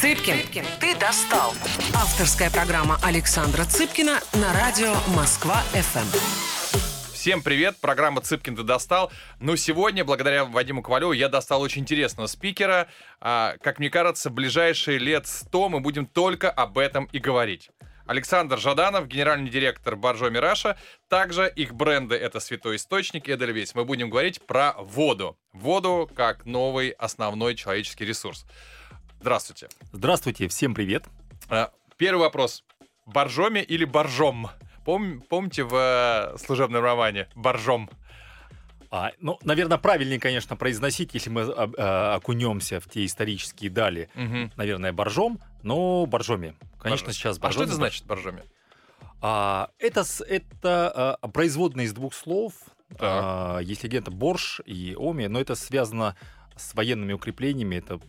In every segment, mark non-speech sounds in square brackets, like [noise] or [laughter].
Цыпкин, ты достал. Авторская программа Александра Цыпкина на радио Москва-ФМ. Всем привет, программа «Цыпкин ты достал». Ну, сегодня, благодаря Вадиму Ковалеву, я достал очень интересного спикера. А, как мне кажется, ближайшие лет сто мы будем только об этом и говорить. Александр Жаданов, генеральный директор Боржоми Russia. Также их бренды — это «Святой Источник» и «Эдельвейс». Мы будем говорить про воду. Воду как новый основной человеческий ресурс. Здравствуйте. Здравствуйте, всем привет. А, первый вопрос. Боржоми или Боржом? Пом, помните в э, служебном романе «Боржом»? А, ну, наверное, правильнее, конечно, произносить, если мы а, а, окунемся в те исторические дали. Угу. Наверное, боржом, но боржоми. Конечно, Борж... сейчас боржоми. А что это значит боржоми? А, это это а, производное из двух слов. А, если где-то борж и оми, но это связано с военными укреплениями, это,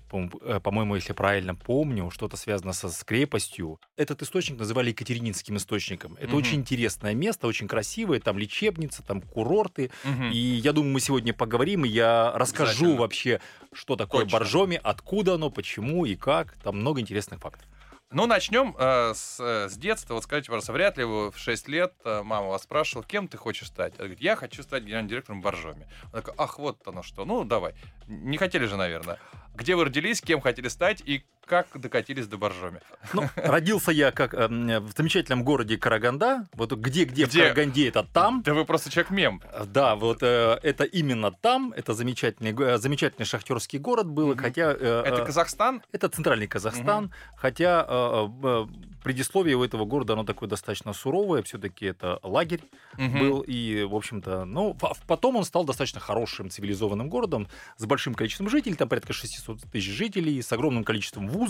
э, по-моему, если правильно помню, что-то связано со с крепостью. Этот источник называли Екатерининским источником. Это угу. очень интересное место, очень красивое, там лечебница, там курорты. Угу. И я думаю, мы сегодня поговорим, и я расскажу вообще, что такое Точно. Боржоми, откуда оно, почему и как. Там много интересных фактов. Ну, начнем э, с, э, с детства. Вот скажите, пожалуйста, вряд ли вы в 6 лет э, мама вас спрашивала, кем ты хочешь стать? Она говорит, я хочу стать генеральным директором Боржоми. Он такой, ах, вот оно что. Ну, давай. Не хотели же, наверное. Где вы родились, кем хотели стать и как докатились до Боржоми? Ну, родился я как э, в замечательном городе Караганда. Вот где-где в Караганде это там. Да вы просто человек-мем. Да, вот э, это именно там. Это замечательный, э, замечательный шахтерский город был. Mm-hmm. Хотя, э, это Казахстан? Это центральный Казахстан. Mm-hmm. Хотя э, э, предисловие у этого города, оно такое достаточно суровое. Все-таки это лагерь mm-hmm. был. И, в общем-то, ну, потом он стал достаточно хорошим цивилизованным городом с большим количеством жителей. Там порядка 600 тысяч жителей, с огромным количеством вузов.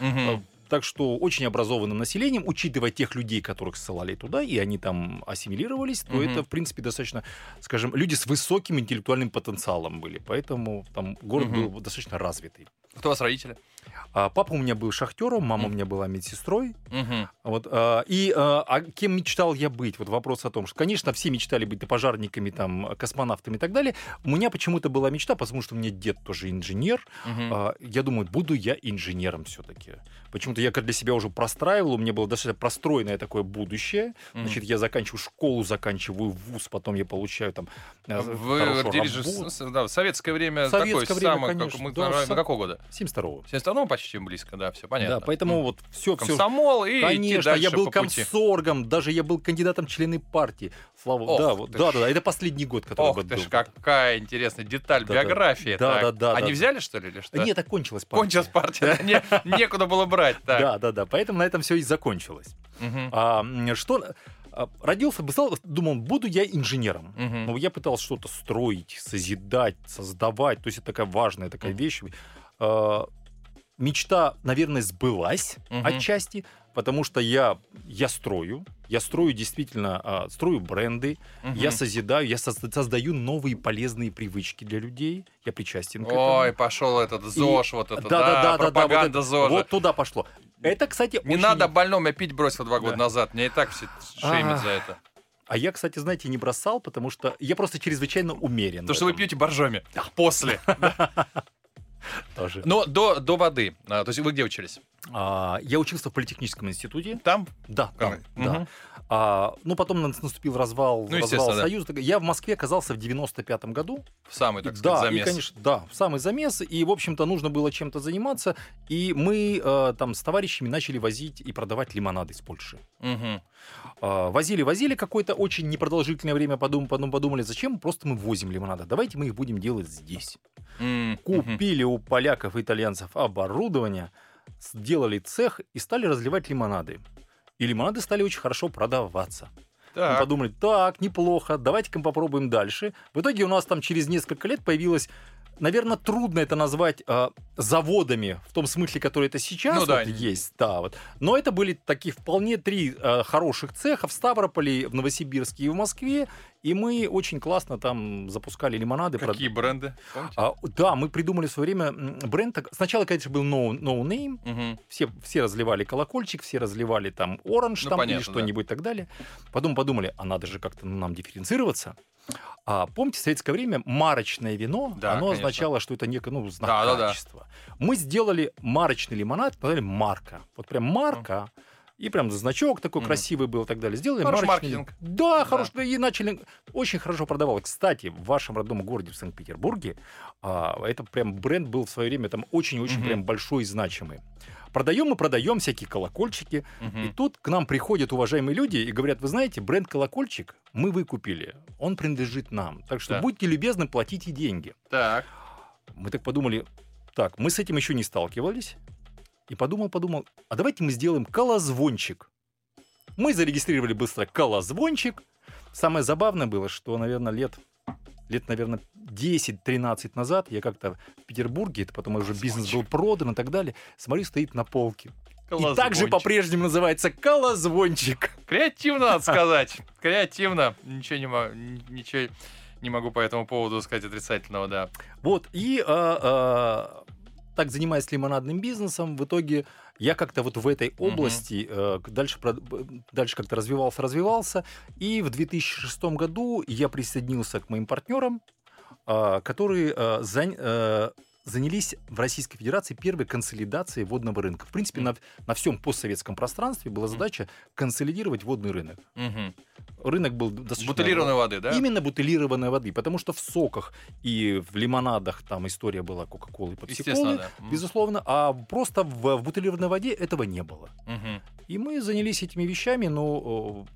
Угу. Так что очень образованным населением, учитывая тех людей, которых ссылали туда, и они там ассимилировались, то угу. это, в принципе, достаточно, скажем, люди с высоким интеллектуальным потенциалом были. Поэтому там город угу. был достаточно развитый. Кто у вас родители? А, папа у меня был шахтером, мама mm. у меня была медсестрой. Mm-hmm. Вот, а, и а, а кем мечтал я быть? Вот вопрос о том, что, конечно, все мечтали быть пожарниками, там, космонавтами и так далее. У меня почему-то была мечта, потому что у меня дед тоже инженер. Mm-hmm. А, я думаю, буду я инженером все-таки. Почему-то я для себя уже простраивал, у меня было достаточно простроенное такое будущее. Mm-hmm. Значит, я заканчиваю школу, заканчиваю вуз, потом я получаю там э, Вы родились же да, в советское время, советское такое время, самое, конечно, как мы, да, на, какого года? 72-го. 72 ну, почти близко, да, все понятно. Да, поэтому mm. вот все, все. Комсомол и Конечно, я был комсоргом, даже я был кандидатом в члены партии. Слава, Ох, да, вот, да, да, да, это последний год, который Ох ты ж, какая интересная деталь да, биографии. Да, да, да. Они взяли, что ли, или что? Нет, окончилась партия. Кончилась партия, некуда было брать. Да, да, да, поэтому на этом все и закончилось. А, что а, родился, думал, буду я инженером. Угу. Но я пытался что-то строить, созидать, создавать. То есть это такая важная такая угу. вещь. А, мечта, наверное, сбылась угу. отчасти, потому что я, я строю, я строю действительно, а, строю бренды, угу. я созидаю, я создаю новые полезные привычки для людей, я причастен к этому. Ой, пошел этот ЗОЖ, И, вот это, да, да, да, пропаганда да, да, вот ЗОЖа. Вот туда пошло. Это, кстати, Не очень... надо больном, я пить бросил два года да. назад, мне и так все шеймят за это. А я, кстати, знаете, не бросал, потому что я просто чрезвычайно умерен. То, что вы пьете боржоми. Да. После. [laughs] Тоже. Но до, до воды. А, то есть вы где учились? А, я учился в политехническом институте. Там? Да, там. Угу. Да. А, ну, потом наступил развал, ну, развал да. Союза. Я в Москве оказался в 95-м году. В самый, так сказать, да, замес. И, конечно, да, в самый замес. И, в общем-то, нужно было чем-то заниматься. И мы э, там с товарищами начали возить и продавать лимонады из Польши. Угу. Э, возили, возили какое-то очень непродолжительное время, подум, потом подумали, зачем просто мы возим лимонады. Давайте мы их будем делать здесь. Mm-hmm. Купили у поляков и итальянцев оборудование, сделали цех и стали разливать лимонады. И лимонады стали очень хорошо продаваться. Так. Мы подумали, так, неплохо, давайте-ка попробуем дальше. В итоге у нас там через несколько лет появилась наверное, трудно это назвать э, заводами в том смысле, который это сейчас ну, вот да. есть. Да, вот. Но это были такие вполне три э, хороших цеха в Ставрополе, в Новосибирске и в Москве. И мы очень классно там запускали лимонады. Какие прод... бренды? А, да, мы придумали в свое время бренд. Сначала, конечно, был No, no Name. Угу. Все, все разливали колокольчик, все разливали там оранж ну, там, понятно, или что-нибудь да. так далее. Потом подумали, а надо же как-то ну, нам дифференцироваться. А помните, в советское время марочное вино, Да, оно конечно. означало, что это некое ну, знак Да, да, да. качества. Мы сделали марочный лимонад, назвали марка. Вот прям марка. И прям значок такой Мгм. красивый был и так далее. Сделали Хороший маркетинг. Да, хороший. И начали очень хорошо продавал. Кстати, в вашем родном городе, в Санкт-Петербурге, а, это прям бренд был в свое время там очень-очень Мгм. прям большой и значимый. Продаем мы продаем всякие колокольчики. И Мгм. тут к нам приходят уважаемые люди и говорят, вы знаете, бренд колокольчик мы выкупили, он принадлежит нам. Так что Да. будьте любезны, платите деньги. Так. Мы так подумали, так, мы с этим еще не сталкивались. И подумал, подумал, а давайте мы сделаем колозвончик. Мы зарегистрировали быстро колозвончик. Самое забавное было, что, наверное, лет, лет, наверное, 10-13 назад я как-то в Петербурге, это потом уже бизнес был продан и так далее, смотрю, стоит на полке. И также по-прежнему называется колозвончик. Креативно, надо [laughs] сказать. Креативно. Ничего не, мо- ничего не могу по этому поводу сказать отрицательного, да. Вот, и а, а, так занимаясь лимонадным бизнесом, в итоге я как-то вот в этой области э, дальше, дальше как-то развивался, развивался. И в 2006 году я присоединился к моим партнерам, а, которые а, зан- э, занялись в Российской Федерации первой консолидацией водного рынка. В принципе, на, на всем постсоветском пространстве была задача консолидировать водный рынок. Мгм. Рынок был достаточно... Бутылированной воды, да? Именно бутылированной воды, потому что в соках и в лимонадах там история была Кока-Колы и Пепси-Колы, да. М. безусловно, а просто в, в бутылированной воде этого не было. Мгм. И мы занялись этими вещами, но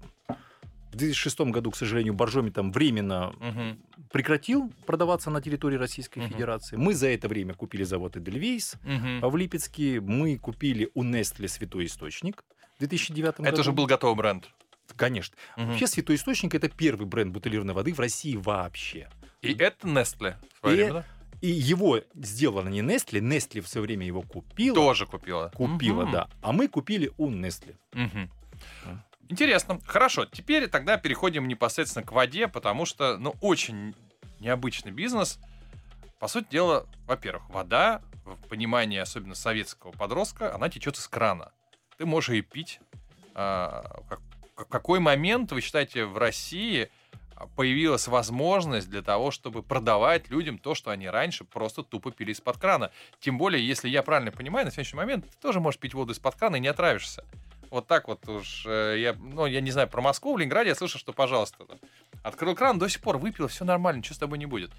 в 2006 году, к сожалению, Боржоми там временно Мгм. прекратил продаваться на территории Российской Мгм. Федерации. Мы за это время купили завод Эдельвейс Мгм. в Липецке. Мы купили у Nestle Святой Источник в 2009 году. Это уже был готовый бренд. Конечно. Мгм. Вообще Святой Источник это первый бренд бутылированной воды в России вообще. И это свое И время, да? И его сделано не Nestle, Nestle в свое время его купила. Тоже купила. Купила, Мгм. да. А мы купили у Nestle. Мгм. Интересно. Хорошо, теперь тогда переходим непосредственно к воде, потому что, ну, очень необычный бизнес. По сути дела, во-первых, вода, в понимании особенно советского подростка, она течет из крана. Ты можешь ее пить. А, как- какой момент, вы считаете, в России а, появилась возможность для того, чтобы продавать людям то, что они раньше просто тупо пили из-под крана? Тем более, если я правильно понимаю, на сегодняшний момент ты тоже можешь пить воду из-под крана и не отравишься. Вот так вот уж э, я, ну, я не знаю, про Москву, в Ленинграде я слышал, что, пожалуйста, открыл кран, до сих пор выпил, все нормально, ничего с тобой не будет.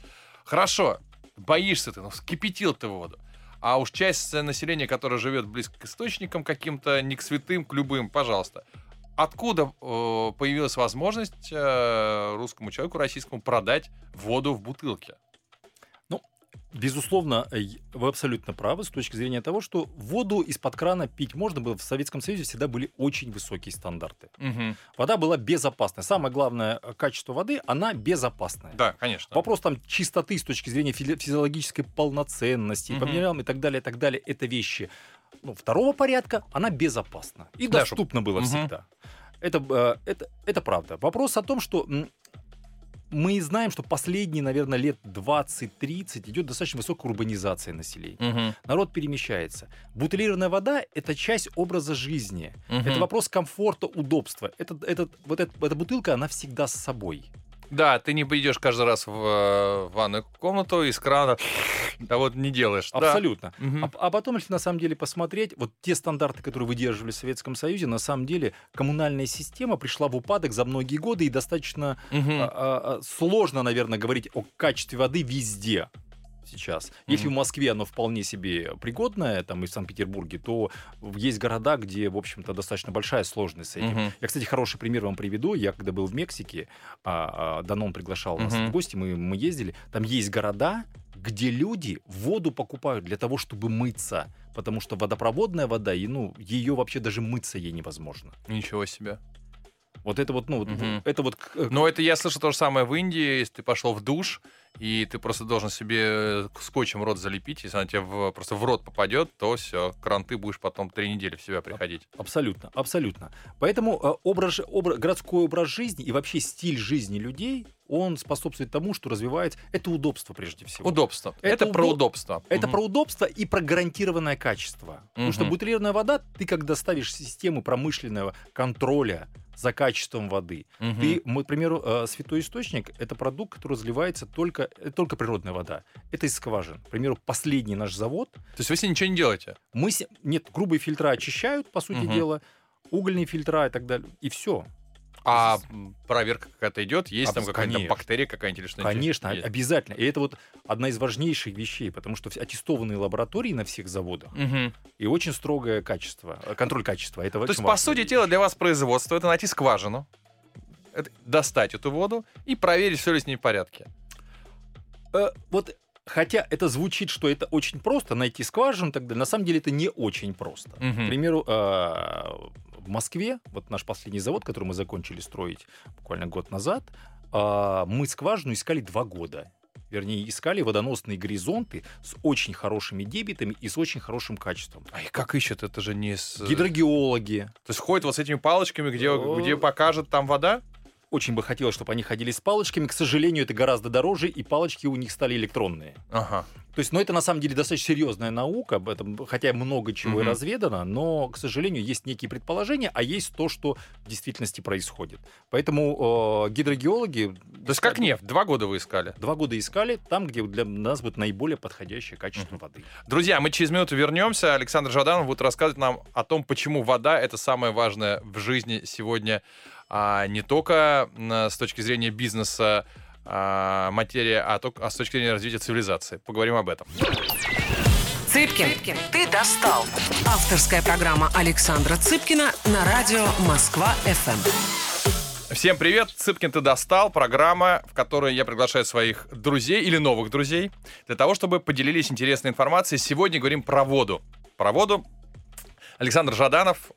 Хорошо, боишься ты, ну, вскипятил ты воду. А уж часть э, населения, которая живет близко к источникам каким-то, не к святым, к любым, пожалуйста. Откуда э, появилась возможность э, русскому человеку, российскому, продать воду в бутылке? Безусловно, э, вы абсолютно правы с точки зрения того, что воду из-под крана пить можно было. В Советском Союзе всегда были очень высокие стандарты. Мгм. Вода была безопасная. Самое главное э, качество воды, она безопасная. Да, конечно. Вопрос там чистоты с точки зрения физи- физиологической полноценности, Мгм. по минералам и так далее, и так далее, это вещи ну, второго порядка, она безопасна. И Да, доступна была Мгм. всегда. Это, э, это, это правда. Вопрос о том, что мы знаем, что последние, наверное, лет 20-30 идет достаточно высокая урбанизация населения. Мгм. Народ перемещается. Бутылированная вода – это часть образа жизни. Мгм. Это вопрос комфорта, удобства. Это, это, вот эта, эта бутылка, она всегда с собой. Да, ты не пойдешь каждый раз в э, ванную комнату из крана. Да вот не делаешь. да. Абсолютно. Мгм. А, а потом, если на самом деле посмотреть, вот те стандарты, которые выдерживали в Советском Союзе, на самом деле коммунальная система пришла в упадок за многие годы и достаточно а, а, а, сложно, наверное, говорить о качестве воды везде сейчас. Если Мгм. в Москве оно вполне себе пригодное, там и в Санкт-Петербурге, то есть города, где, в общем-то, достаточно большая сложность с этим. Мгм. Я, кстати, хороший пример вам приведу. Я когда был в Мексике, а, а, Данон приглашал нас Мгм. в гости, мы, мы ездили. Там есть города, где люди воду покупают для того, чтобы мыться. Потому что водопроводная вода, и, ну, ее вообще даже мыться ей невозможно. Ничего себе. Вот это вот, ну, Мгм. это вот... к- Но это я слышал то же самое в Индии, если ты пошел в душ, и ты просто должен себе э, скотчем рот залепить. Если она тебе в, просто в рот попадет, то все, кранты будешь потом три недели в себя приходить. Абсолютно, абсолютно. Поэтому э, образ, образ, городской образ жизни и вообще стиль жизни людей, он способствует тому, что развивается. Это удобство прежде всего. Удобство. Это, это про удобство. Это угу. про удобство и про гарантированное качество. Угу. Потому что бутилированная вода, ты когда ставишь систему промышленного контроля за качеством воды. Угу. Ты, мы, к примеру, э, святой источник это продукт, который разливается только, это только природная вода. Это из скважин. К примеру, последний наш завод. То есть вы с ним ничего не делаете? Мы с... Нет, грубые фильтра очищают, по сути угу. дела, угольные фильтра и так далее. И все. А проверка какая-то идет? Есть а, там какая-то бактерия какая-нибудь или что-нибудь? Конечно, есть? обязательно. И это вот одна из важнейших вещей, потому что аттестованные лаборатории на всех заводах угу. и очень строгое качество, э, контроль качества. Это То есть, по сути дела, для вас производство это найти скважину, достать эту воду и проверить, все ли с ней в порядке. Э, вот Хотя это звучит, что это очень просто найти скважину, тогда на самом деле это не очень просто. Угу. К примеру, э, в Москве, вот наш последний завод, который мы закончили строить буквально год назад, а, мы скважину искали два года. Вернее, искали водоносные горизонты с очень хорошими дебитами и с очень хорошим качеством. А их как ищут? Это же не с... Гидрогеологи. То есть ходят вот с этими палочками, где, где покажет там вода? Очень бы хотелось, чтобы они ходили с палочками. К сожалению, это гораздо дороже, и палочки у них стали электронные. Ага. То есть, ну, это на самом деле достаточно серьезная наука, об этом, хотя много чего mm-hmm. и разведано, но, к сожалению, есть некие предположения, а есть то, что в действительности происходит. Поэтому э, гидрогеологи... То есть, как нефть, два года вы искали? Два года искали там, где для нас будет наиболее подходящее качество mm-hmm. воды. Друзья, мы через минуту вернемся. Александр Жаданов будет рассказывать нам о том, почему вода — это самое важное в жизни сегодня а не только с точки зрения бизнеса а, материя, а, только, а с точки зрения развития цивилизации. Поговорим об этом. Цыпкин, Цыпкин, ты достал. Авторская программа Александра Цыпкина на радио Москва-ФМ. Всем привет, Цыпкин ты достал, программа, в которой я приглашаю своих друзей или новых друзей для того, чтобы поделились интересной информацией. Сегодня говорим про воду. Про воду Александр Жаданов,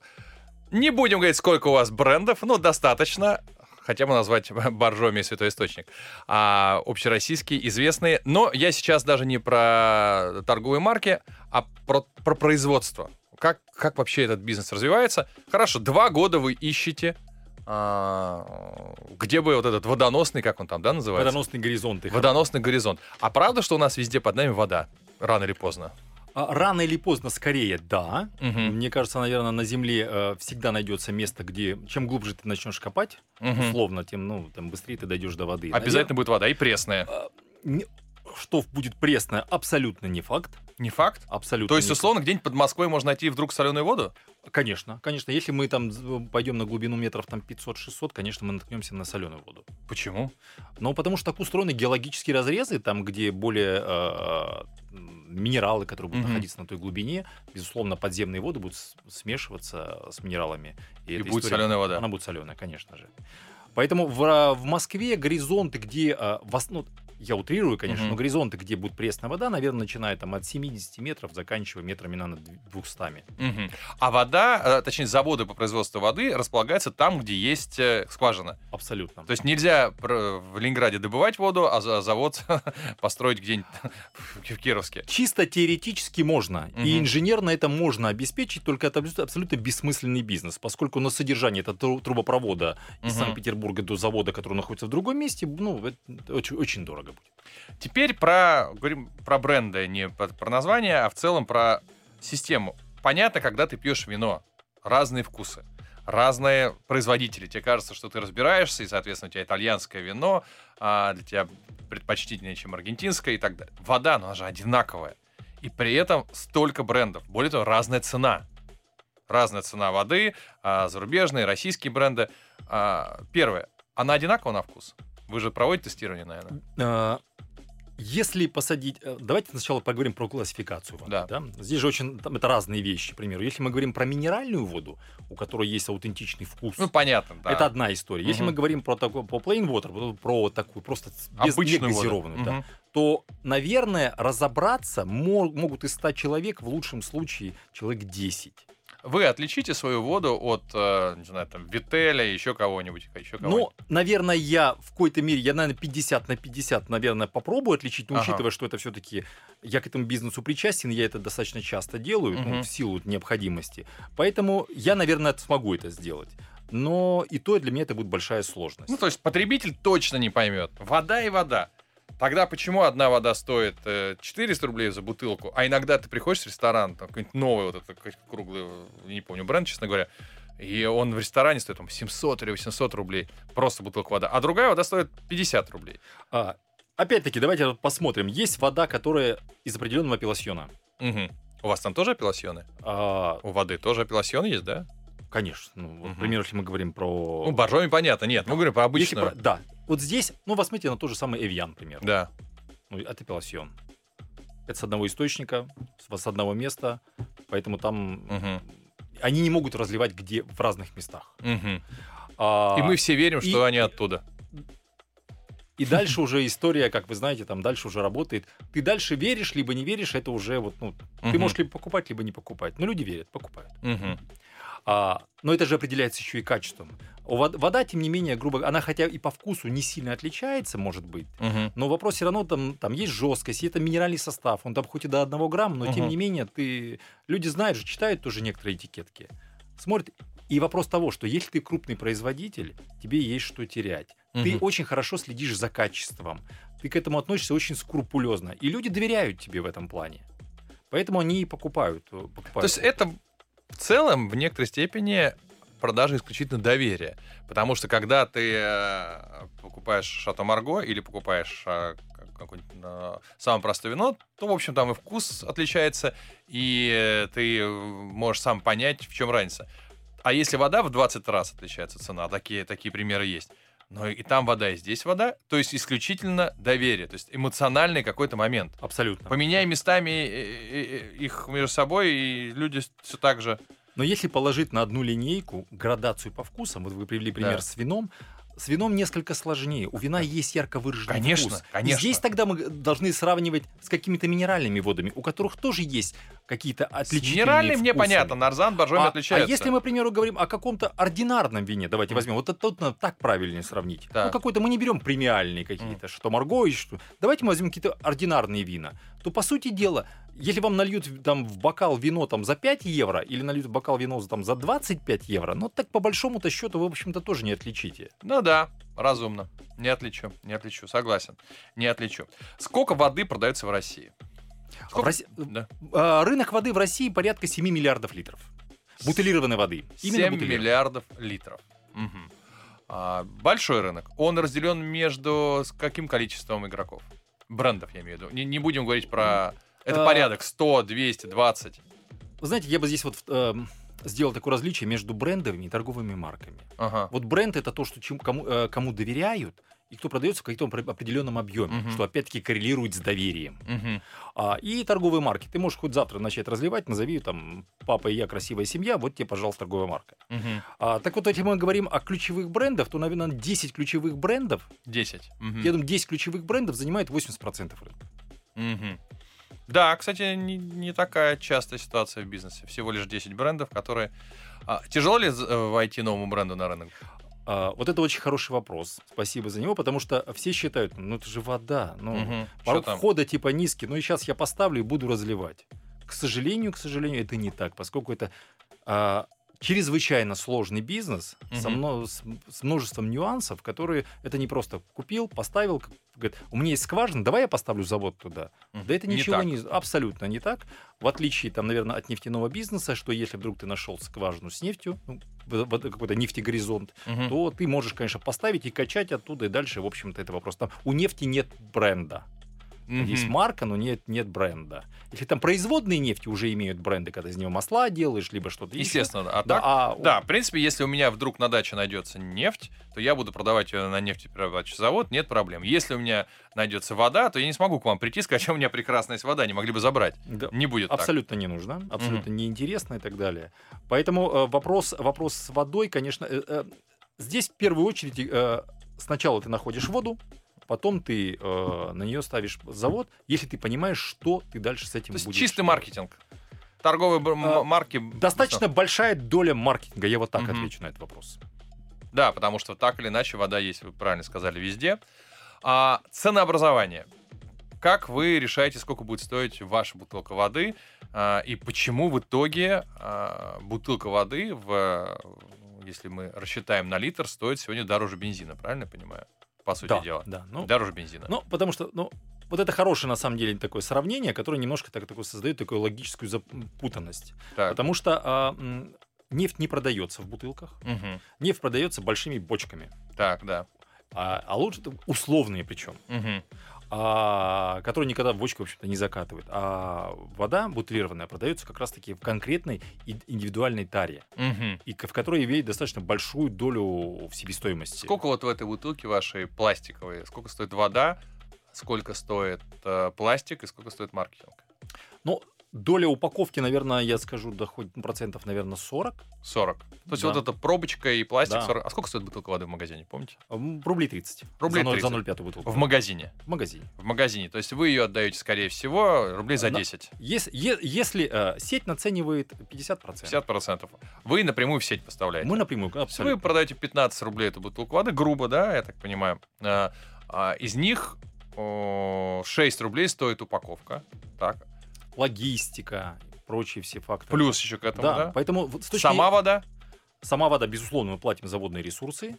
не будем говорить, сколько у вас брендов, ну, достаточно. Хотя бы назвать [laughs] Боржоми Святой Источник. А, общероссийские, известные. Но я сейчас даже не про торговые марки, а про, про производство. Как, как вообще этот бизнес развивается? Хорошо, два года вы ищете а, где бы вот этот водоносный, как он там, да, называется? Водоносный горизонт. Водоносный горизонт. А правда, что у нас везде под нами вода? Рано или поздно? А, рано или поздно, скорее, да. Угу. Мне кажется, наверное, на Земле э, всегда найдется место, где чем глубже ты начнешь копать, угу. условно, тем ну, там быстрее ты дойдешь до воды. Обязательно Наверное, будет вода и пресная. Э, не, что будет пресная, абсолютно не факт. Не факт? Абсолютно. То есть, условно, где-нибудь под Москвой можно найти вдруг соленую воду? Конечно, конечно. Если мы там пойдем на глубину метров там 500-600, конечно, мы наткнемся на соленую воду. Почему? Ну, потому что так устроены геологические разрезы, там, где более э, минералы, которые будут mm-hmm. находиться на той глубине, безусловно, подземные воды будут смешиваться с минералами. И, и будет история, соленая вода. Она будет соленая, конечно же. Поэтому в, в Москве горизонты, где э, основном я утрирую, конечно, uh-huh. но горизонты, где будет пресная вода, наверное, начиная там от 70 метров, заканчивая метрами на 200. Uh-huh. А вода, э, точнее, заводы по производству воды располагаются там, где есть э, скважина. Абсолютно. То есть нельзя в Ленинграде добывать воду, а завод [laughs] построить где-нибудь [laughs] в Кировске. Чисто теоретически можно. Uh-huh. И инженерно это можно обеспечить, только это абсолютно бессмысленный бизнес, поскольку на содержание этого трубопровода из uh-huh. Санкт-Петербурга до завода, который находится в другом месте, ну, это очень, очень дорого будет. Теперь про, говорим про бренды, не про, название, а в целом про систему. Понятно, когда ты пьешь вино, разные вкусы, разные производители. Тебе кажется, что ты разбираешься, и, соответственно, у тебя итальянское вино, а для тебя предпочтительнее, чем аргентинское и так далее. Вода, она же одинаковая. И при этом столько брендов. Более того, разная цена. Разная цена воды, а, зарубежные, российские бренды. А, первое. Она одинакова на вкус? Вы же проводите тестирование, наверное? А, если посадить... Э, давайте сначала поговорим про классификацию воды. Да. Да? Здесь же очень... Там, это разные вещи, к примеру. Если мы говорим про минеральную воду, у которой есть аутентичный вкус... Ну, понятно, да. Это одна история. Угу. Если мы говорим про такой, по plain water, про такую просто без, Обычную газированную, воду. да, угу. то, наверное, разобраться мог, могут из 100 человек, в лучшем случае, человек 10. Вы отличите свою воду от, э, не знаю, там, Вителя, еще кого-нибудь, еще кого Ну, наверное, я в какой-то мере, я, наверное, 50 на 50, наверное, попробую отличить, но Ага. учитывая, что это все-таки я к этому бизнесу причастен, я это достаточно часто делаю, ну, Мгм. в силу необходимости. Поэтому я, наверное, смогу это сделать. Но и то для меня это будет большая сложность. Ну, то есть потребитель точно не поймет. Вода и вода. Тогда почему одна вода стоит э, 400 рублей за бутылку, а иногда ты приходишь в ресторан, там какой-нибудь новый, вот этот круглый, э, не помню бренд, честно говоря, и он в ресторане стоит там 700 или 800 рублей, просто бутылка воды, а другая вода стоит 50 рублей. А, опять-таки, давайте вот посмотрим. Есть вода, которая из определенного апелласьона. Мгм. У вас там тоже апелласьоны? А, У воды тоже апелласьон есть, да? Конечно. Ну, вот, например, если мы говорим про... Ну, боржоми понятно, нет, мы говорим про обычную. про- Да. Вот здесь, ну, посмотрите на то же самое Эвиан, например. Да. Ну, это апелласьон. Это с одного источника, с, одного места, поэтому там Мгм. они не могут разливать где в разных местах. Мгм. А, И мы все верим, и- что они оттуда. и дальше уже история, как вы знаете, там дальше уже работает. Ты дальше веришь, либо не веришь, это уже вот, ну, ты Мгм. можешь либо покупать, либо не покупать. Но люди верят, покупают. Мгм. А, но это же определяется еще и качеством. Вода, тем не менее, грубо она хотя и по вкусу не сильно отличается, может быть, Мгм. но вопрос все равно там, там есть жесткость, и это минеральный состав, он там хоть и до одного грамма, но тем Мгм. не менее ты люди знают же, читают тоже некоторые этикетки, смотрят. И вопрос того, что если ты крупный производитель, тебе есть что терять. Ты Мгм. очень хорошо следишь за качеством, ты к этому относишься очень скрупулезно, и люди доверяют тебе в этом плане. Поэтому они и покупают. э, покупают. То есть это в целом в некоторой степени продажа исключительно доверия. Потому что когда ты э, покупаешь Шато Марго или покупаешь э, как- какое-нибудь э, самое простое вино, то, в общем, там и вкус отличается, и ты можешь сам понять, в чем разница. А если вода в 20 раз отличается цена, такие, такие примеры есть, но и там вода, и здесь вода, то есть исключительно доверие, то есть эмоциональный какой-то момент. Абсолютно. Поменяй местами э, э, их между собой, и люди все так же. Но если положить на одну линейку градацию по вкусам, вот вы привели пример Да. с вином, с вином несколько сложнее. У вина есть ярко выраженный Конечно, вкус. конечно. И здесь тогда мы должны сравнивать с какими-то минеральными водами, у которых тоже есть какие-то отличительные Минеральный мне понятно, нарзан, боржоми А, а отличаются. если мы, к примеру, говорим о каком-то ординарном вине, давайте возьмем, вот это тут надо так правильнее сравнить. Так. Ну, какой-то мы не берем премиальные какие-то, что Марго и что. Давайте мы возьмем какие-то ординарные вина. То, по сути дела, если вам нальют там в бокал вино там за 5 евро или нальют в бокал вино за, там, за 25 евро, ну так по большому-то счету вы, в общем-то, тоже не отличите. Ну да, разумно. Не отличу, не отличу, согласен. Не отличу. Сколько воды продается в России? А в Сколько? Росси- Да. а, Рынок воды в России порядка 7 миллиардов литров. Бутылированной воды. Именно 7 бутылированной. миллиардов литров. Мгм. А, большой рынок. Он разделен между каким количеством игроков? Брендов, я имею в виду. Не, не будем говорить про... Это А. порядок 100, 200, 20. Вы знаете, я бы здесь вот эм, сделал такое различие между брендовыми и торговыми марками. Ага. Вот бренд это то, что чем, кому, э, кому доверяют, и кто продается в каком-то опре- определенном объеме, Мгм. что опять-таки коррелирует с доверием. Мгм. А, и торговые марки. Ты можешь хоть завтра начать разливать, назови там папа и я красивая семья, вот тебе, пожалуйста, торговая марка. Мгм. А, так вот, если мы говорим о ключевых брендах, то, наверное, 10 ключевых брендов, 10. Мгм. я думаю, 10 ключевых брендов занимает 80% рынка. Мгм. Да, кстати, не, не такая частая ситуация в бизнесе. Всего лишь 10 брендов, которые... А, тяжело ли э, войти новому бренду на рынок? А, вот это очень хороший вопрос. Спасибо за него, потому что все считают, ну это же вода, ну. Что порог входа типа низкий, ну и сейчас я поставлю и буду разливать. К сожалению, к сожалению, это не так, поскольку это а, чрезвычайно сложный бизнес со Мгм. мно- с, с множеством нюансов, которые это не просто купил, поставил, говорит, у меня есть скважина, давай я поставлю завод туда. Мгм. Да это Не ничего так. не, абсолютно не так. В отличие, там, наверное, от нефтяного бизнеса, что если вдруг ты нашел скважину с нефтью, ну, какой-то нефтегоризонт, Мгм. то ты можешь, конечно, поставить и качать оттуда, и дальше, в общем-то, это вопрос. Там у нефти нет бренда. Мгм. Есть марка, но нет, нет бренда. Если там производные нефти уже имеют бренды, когда из него масла делаешь, либо что-то еще. Естественно. А Да, так, а да, в принципе, если у меня вдруг на даче найдется нефть, то я буду продавать ее на нефтеперерабатывающий завод, нет проблем. Если у меня найдется вода, то я не смогу к вам прийти сказать, «А у меня прекрасная есть вода, не могли бы забрать. да, Не будет так. абсолютно не нужно, абсолютно неинтересно и так далее. Поэтому э, вопрос, вопрос с водой, конечно, э, э, здесь в первую очередь э, сначала ты находишь воду, потом ты э, на нее ставишь завод, если ты понимаешь, что ты дальше с этим То есть будешь. чистый маркетинг. торговые А, марки... Достаточно большая доля маркетинга, я вот так Мгм. отвечу на этот вопрос. Да, потому что так или иначе вода есть, вы правильно сказали, везде. А ценообразование. Как вы решаете, сколько будет стоить ваша бутылка воды? а, и почему в итоге а, бутылка воды, в, если мы рассчитаем на литр, стоит сегодня дороже бензина, правильно я понимаю? По сути да, дела. да. Ну, Дороже бензина. ну, потому что, ну, вот это хорошее, на самом деле, такое сравнение, которое немножко так, такое создает такую логическую запутанность. так. Потому что а, нефть не продается в бутылках, Мгм. нефть продается большими бочками. Так, да. А, а лучше условные причем. Мгм. А, который никогда в бочку, в общем-то, не закатывает. А вода бутылированная продается как раз-таки в конкретной индивидуальной таре, Мгм. и в которой имеет достаточно большую долю в себестоимости. Сколько вот в этой бутылке вашей пластиковой, сколько стоит вода, сколько стоит э, пластик и сколько стоит маркетинг? Ну, доля упаковки, наверное, я скажу, доходит ну, процентов, наверное, 40. 40. То есть Да. вот эта пробочка и пластик Да. 40. А сколько стоит бутылка воды в магазине, помните? Рублей 30. Рублей за, ноль- 30. За 0,5 бутылку. В магазине. В магазине. В магазине. То есть вы ее отдаете, скорее всего, рублей за На- 10. Ес- е- Если э, сеть наценивает 50%, 50%. Вы напрямую в сеть поставляете. мы напрямую, абсолютно. Вы продаете 15 рублей эту бутылку воды, грубо, да, я так понимаю. А, а, из них о, 6 рублей стоит упаковка. Так. Логистика, прочие все факторы. Плюс еще к этому, да, да? поэтому с точки- Сама вода? сама вода, безусловно, мы платим за водные ресурсы.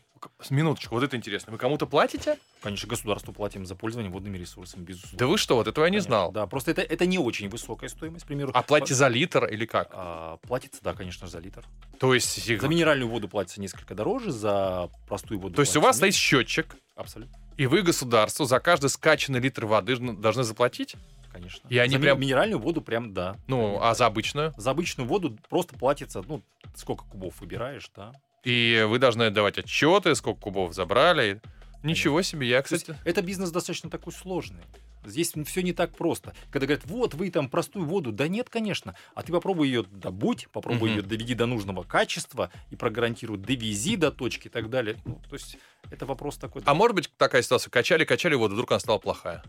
Минуточку, вот это интересно. Вы кому-то платите? Конечно, государству платим за пользование водными ресурсами, безусловно. Да вы что, вот этого я не Конечно, знал. Да, просто это, это не очень высокая стоимость, к примеру. А платите за литр или как? А, платится, да, конечно, за литр. То есть, За минеральную воду платится несколько дороже, за простую воду. то есть у вас меньше. счетчик, Абсолютно, и вы государству за каждый скачанный литр воды жн- должны заплатить? Конечно. И они за прям- минеральную воду прям, да. Ну, а за обычную? За обычную воду просто платится, ну, сколько кубов выбираешь, да. И вы должны давать отчеты, сколько кубов забрали. Ничего себе, я, есть кстати... это бизнес достаточно такой сложный. Здесь все не так просто. Когда говорят, вот вы там простую воду, да нет, конечно. А ты попробуй ее добудь, попробуй Мгм. ее доведи до нужного качества и прогарантируй, довези до точки и так далее. Ну, то есть это вопрос такой. А может быть такая ситуация, качали, качали воду, вдруг она стала плохая?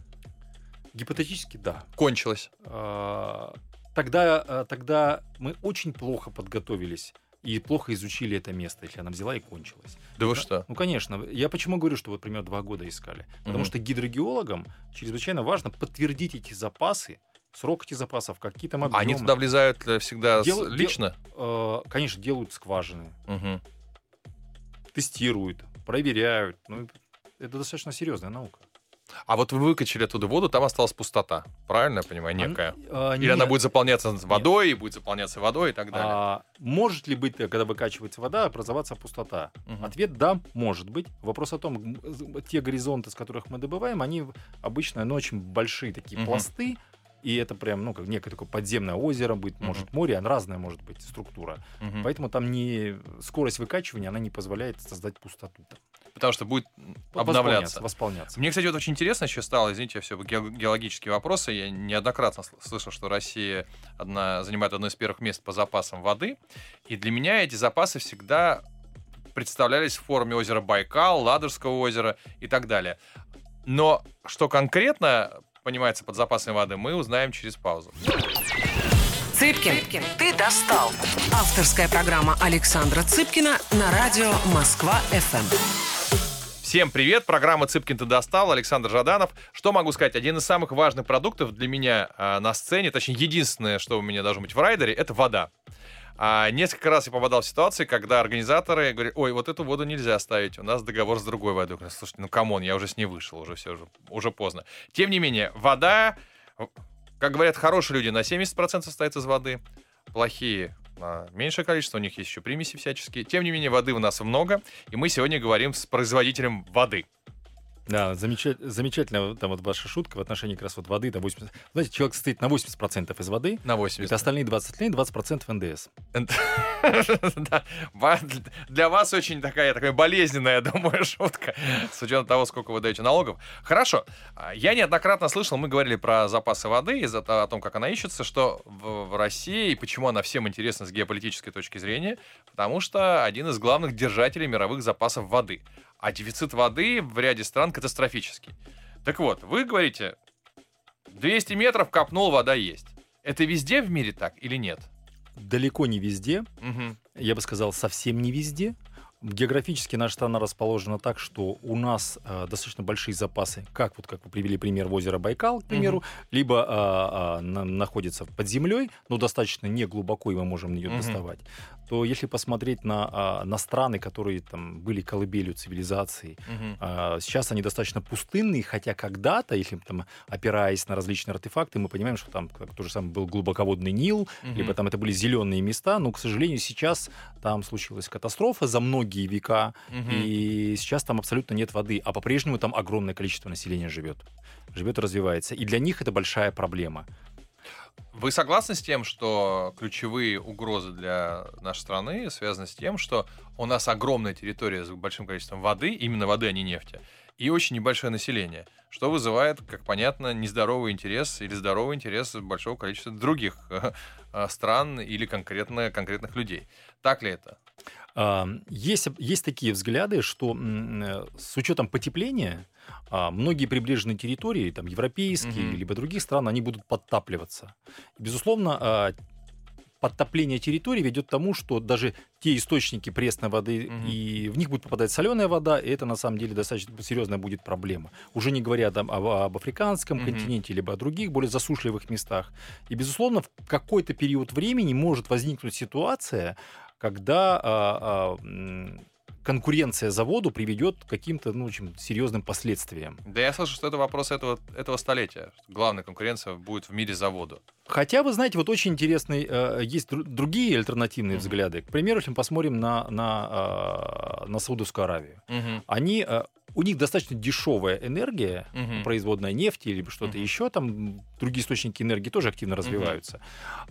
Гипотетически, да. Кончилась. А, Тогда, а, тогда мы очень плохо подготовились и плохо изучили это место, если она взяла и кончилась. Да вы что? Ну, конечно. Я почему говорю, что вот, примерно, два года искали? Потому что гидрогеологам чрезвычайно важно подтвердить эти запасы, срок этих запасов, какие там объемы. А Они туда влезают э, всегда Дел- дел- лично? Э, Конечно, делают скважины, Мгм. тестируют, проверяют. Ну, это достаточно серьезная наука. А вот вы выкачали оттуда воду, там осталась пустота. Правильно я понимаю? Некая. А, Или она нет. будет заполняться водой, и будет заполняться водой и так далее. А, может ли быть, э, когда выкачивается вода, образоваться пустота? Мгм. Ответ да, может быть. Вопрос о том, те горизонты, с которых мы добываем, они обычно ну, очень большие такие Мгм. пласты. И это прям, ну, как некое такое подземное озеро будет, Мгм. может, море, она разная может быть структура. Мгм. Поэтому там не скорость выкачивания, она не позволяет создать пустоту. там. Потому что будет Восполняться, обновляться. Восполняться. Мне, кстати, вот очень интересно еще стало, извините, все ге- геологические вопросы. Я неоднократно сл- слышал, что Россия одна, занимает одно из первых мест по запасам воды. И для меня эти запасы всегда представлялись в форме озера Байкал, Ладожского озера и так далее. Но что конкретно понимается под запасами воды, мы узнаем через паузу. Цыпкин, ты достал. Авторская программа Александра Цыпкина на радио Москва-ФМ. Всем привет, программа «Цыпкин ты достал», Александр Жаданов. Что могу сказать? Один из самых важных продуктов для меня а, на сцене, точнее, единственное, что у меня должно быть в райдере, это вода. А, несколько раз я попадал в ситуации, когда организаторы говорят, ой, вот эту воду нельзя ставить, у нас договор с другой водой. Говорю, Слушайте, ну come on, я уже с ней вышел, уже все, уже, уже поздно. Тем не менее, вода, как говорят хорошие люди, на 70% состоит из воды, плохие меньшее количество, у них есть еще примеси всяческие. Тем не менее, воды у нас много, и мы сегодня говорим с производителем воды. Да, замеча- замечательная там вот ваша шутка в отношении как раз вот воды. Там 80... Знаете, человек состоит на 80% из воды, На 80. это остальные 20 лень, 20% НДС. Для вас очень такая, такая болезненная, [laughs] думаю, шутка, с учетом того, сколько вы даете налогов. Хорошо. А, Я неоднократно слышал, мы говорили про запасы воды, и о том, как она ищется, что в России, и почему она всем интересна с геополитической точки зрения, потому что один из главных держателей мировых запасов воды. А дефицит воды в ряде стран катастрофический. Так вот, вы говорите, 200 метров копнул, вода есть. Это везде в мире так или нет? Далеко не везде. Мгм. Я бы сказал, совсем не везде. Географически наша страна расположена так, что у нас э, достаточно большие запасы, как вот как вы привели пример в озеро Байкал, к примеру, либо а, а, на- находится под землей, но достаточно не глубоко, и мы можем ее Мгм. доставать. То если посмотреть на, а, на страны, которые там были колыбелью цивилизации, Мгм. а, Сейчас они достаточно пустынные, хотя когда-то, если там опираясь на различные артефакты, мы понимаем, что там как то же самое был глубоководный Нил, Мгм. либо там это были зеленые места, но, к сожалению, сейчас там случилась катастрофа за многие века, Мгм. и сейчас там абсолютно нет воды, а по-прежнему там огромное количество населения живет, живет и развивается. И для них это большая проблема. Вы согласны с тем, что ключевые угрозы для нашей страны связаны с тем, что у нас огромная территория с большим количеством воды, именно воды, а не нефти, и очень небольшое население, что вызывает, как понятно, нездоровый интерес или здоровый интерес большого количества других [laughs] э, стран или конкретно конкретных людей. Так ли это? Есть, есть такие взгляды, что э, с учетом потепления а, многие прибрежные территории, там европейские, Мгм. либо других стран, они будут подтапливаться. Безусловно, а, подтопление территории ведет к тому, что даже те источники пресной воды, Мгм. и в них будет попадать соленая вода, и это на самом деле достаточно серьезная будет проблема. Уже не говоря там об, об африканском Мгм. континенте, либо о других более засушливых местах. И, безусловно, в какой-то период времени может возникнуть ситуация, когда а, а, конкуренция за воду приведет к каким-то ну, очень серьезным последствиям. Да я слышу, что это вопрос этого, этого столетия. Главная конкуренция будет в мире за воду. Хотя, вы знаете, вот очень интересные, э, есть дру- другие альтернативные Мгм. взгляды. К примеру, если мы посмотрим на, на, а, на Саудовскую Аравию. Мгм. Они, э, у них достаточно дешевая энергия, Мгм. производная нефти или что-то Мгм. еще, там другие источники энергии тоже активно развиваются,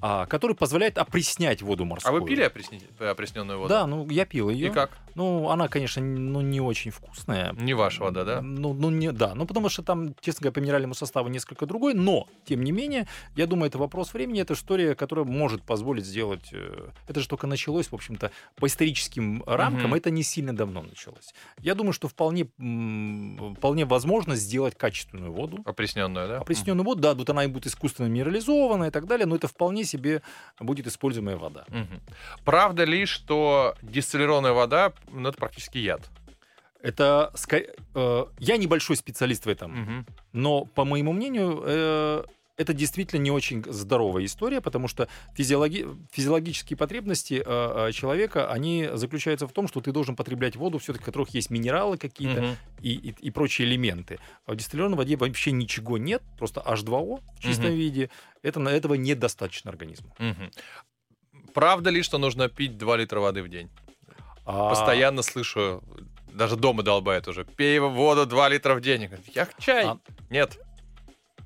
а, который позволяет опреснять воду А морскую. вы пили опресни- опресненную воду? Да, ну я пил ее. И как? Ну, она, конечно, ну, не очень вкусная. Не ваша вода, да? Ну, ну не, да. Ну, потому что там, честно говоря, по минеральному составу несколько другой. Но, тем не менее, я думаю, это вопрос времени. Это история, которая может позволить сделать... э, Это же только началось, в общем-то, по историческим рамкам. Мгм. Это не сильно давно началось. Я думаю, что вполне, вполне возможно сделать качественную воду. Опресненную, да? Опресненную воду, да, тут она и будет искусственно минерализована и так далее, но это вполне себе будет используемая вода. Правда ли, что дистиллированная вода, ну, это практически яд? Это э, я небольшой специалист в этом, но по моему мнению э, это действительно не очень здоровая история, потому что физиологи- физиологические потребности э, э, человека они заключаются в том, что ты должен потреблять воду, все-таки в которых есть минералы какие-то Мгм. и, и- и прочие элементы. А в дистиллированной воде вообще ничего нет, просто H2O в чистом Мгм. виде. Это на этого недостаточно организму. Мгм. Правда ли, что нужно пить 2 литра воды в день? А, Постоянно слышу, даже дома долбает уже. Пей воду 2 литра в день. Я чай. А- Нет.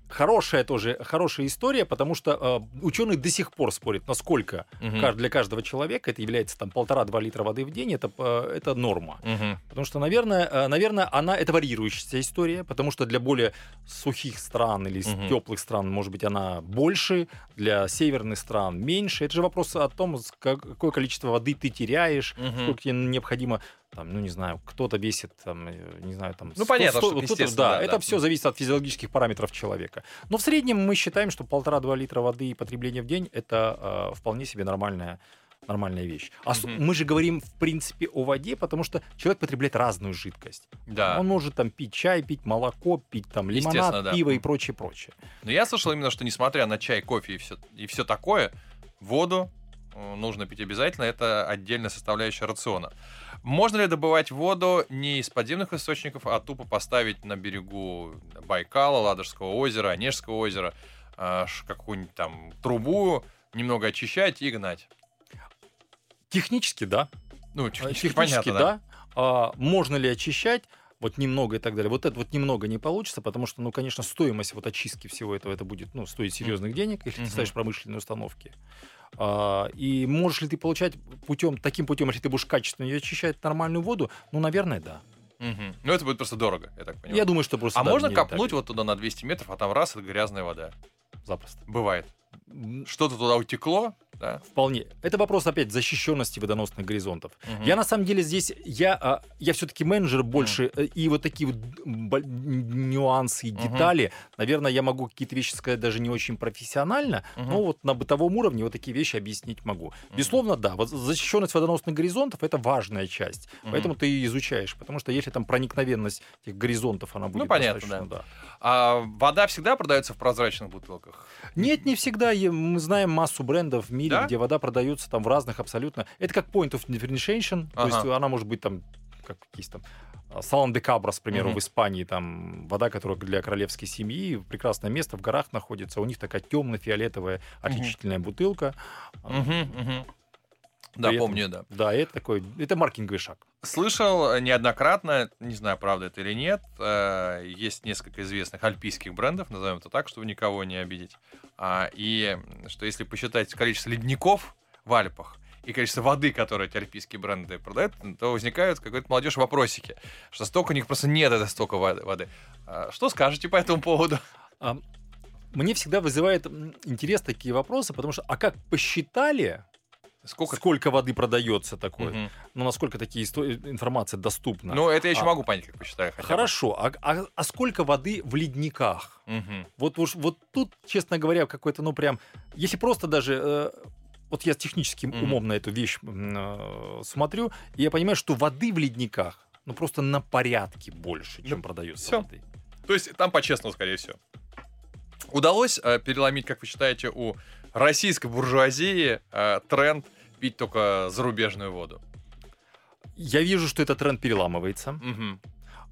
Хорошая тоже хорошая история, потому что э, ученые до сих пор спорят, насколько. Каж- для каждого человека это является там полтора-два литра воды в день, это, э, это норма. Мгм. Потому что, наверное, э, наверное, она это варьирующаяся история, потому что для более сухих стран или Мгм. теплых стран, может быть, она больше, для северных стран меньше. Это же вопрос о том, какое количество воды ты теряешь, Мгм. сколько тебе необходимо. Там, ну, не знаю, кто-то весит, там, э, не знаю, там... Ну, понятно, что, кто-то- естественно, да, да, это да. все зависит от физиологических параметров человека. Но в среднем мы считаем, что полтора-два литра воды и потребление в день это э, вполне себе нормальная нормальная вещь. А Мгм. мы же говорим, в принципе, о воде, потому что человек потребляет разную жидкость. Да. Он может там пить чай, пить молоко, пить там лимонад, да. пиво и прочее, прочее. Но я слышал именно, что несмотря на чай, кофе и все, и все такое, воду нужно пить обязательно. Это отдельная составляющая рациона. Можно ли добывать воду не из подземных источников, а тупо поставить на берегу Байкала, Ладожского озера, Онежского озера э, какую-нибудь там трубу, немного очищать и гнать? Технически, да. Ну, А, технически, Технически, понятно, да. А, можно ли очищать? Вот немного и так далее. Вот это вот немного не получится, потому что, ну, конечно, стоимость вот очистки всего этого, это будет, ну, стоить серьезных денег, если ты ставишь промышленные установки. А, и можешь ли ты получать путем, таким путем, если ты будешь качественно ее очищать нормальную воду? Ну, наверное, да. Мгм. Ну, это будет просто дорого, я так понимаю. Я думаю, что просто... а да, можно не так копнуть вот туда на 200 метров, а там раз, это грязная вода? запросто. Бывает. Что-то туда утекло, да? Вполне. Это вопрос опять защищенности водоносных горизонтов. Мгм. Я на самом деле здесь, я, а, я все-таки менеджер больше, э, и вот такие вот нюансы и детали, наверное, я могу какие-то вещи сказать даже не очень профессионально, Мгм. но вот на бытовом уровне вот такие вещи объяснить могу. Безусловно, да, вот защищенность водоносных горизонтов это важная часть, Мгм. поэтому ты и изучаешь, потому что если там проникновенность этих горизонтов, она будет Ну, понятно, достаточно, да. А вода всегда продается в прозрачных бутылках? Нет, не всегда. Мы знаем массу брендов в мире, Да? где вода продается там в разных абсолютно. Это как point of differentiation, то есть Ага. она может быть там, как есть там, Салон де Кабрас, к примеру, Мгм. в Испании, там вода, которая для королевской семьи, прекрасное место в горах находится, у них такая темно-фиолетовая отличительная бутылка. А, Мгм, мгм. Да, При этом- помню, да. Да, это такой, это маркетинговый шаг. Слышал неоднократно, не знаю, правда это или нет, э, есть несколько известных альпийских брендов, назовем это так, чтобы никого не обидеть. А, И что если посчитать количество ледников в Альпах и количество воды, которые эти альпийские бренды продают, то возникают какой-то молодежь вопросики, что столько у них просто нет это столько воды-. А, Что скажете по этому поводу? А, Мне всегда вызывает интерес такие вопросы, потому что, а как посчитали, Сколько? сколько воды продается такое? Мгм. Ну, насколько такие информация доступна? Ну, это я еще А. могу понять, как посчитаю. хотя бы. Хорошо, а, а- а сколько воды в ледниках? Мгм. Вот уж вот тут, честно говоря, какой-то, ну прям, если просто даже, э, вот я с техническим Мгм. умом на эту вещь э, смотрю, и я понимаю, что воды в ледниках, ну просто на порядке больше, чем Ну, продается всё. воды. То есть там по-честному, скорее всего. Удалось э, переломить, как вы считаете, у российской буржуазии э, тренд пить только зарубежную воду? Я вижу, что этот тренд переламывается. Мгм.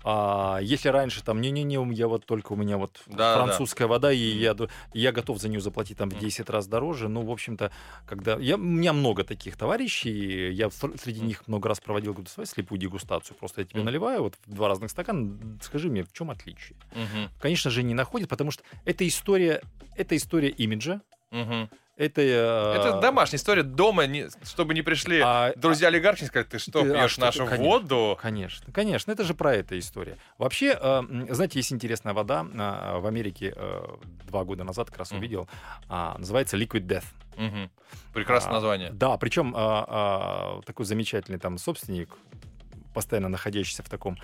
А если раньше там, не-не-не, меня вот только у меня вот Да, французская вода, и я, я готов за нее заплатить там в Мгм. 10 раз дороже. Ну, в общем-то, когда... Я, у меня много таких товарищей, я ср- среди них много раз проводил говорю, «Давай слепую дегустацию. Просто я тебе наливаю вот в два разных стакана, скажи мне, в чем отличие? Мгм. Конечно же, не находит, потому что это история, это история имиджа, Мгм. это... э, Это домашняя история дома, не- чтобы не пришли а- друзья олигархи и сказали, ты что, Ты- а пьешь ты, нашу конечно. воду? Конечно, конечно, это же про это история. Вообще, э, знаете, есть интересная вода а, в Америке э, два года назад как раз Мгм. увидел, а, называется Liquid Death. Мгм. Прекрасное А, название. Да, причем а, а, такой замечательный там собственник, постоянно находящийся в таком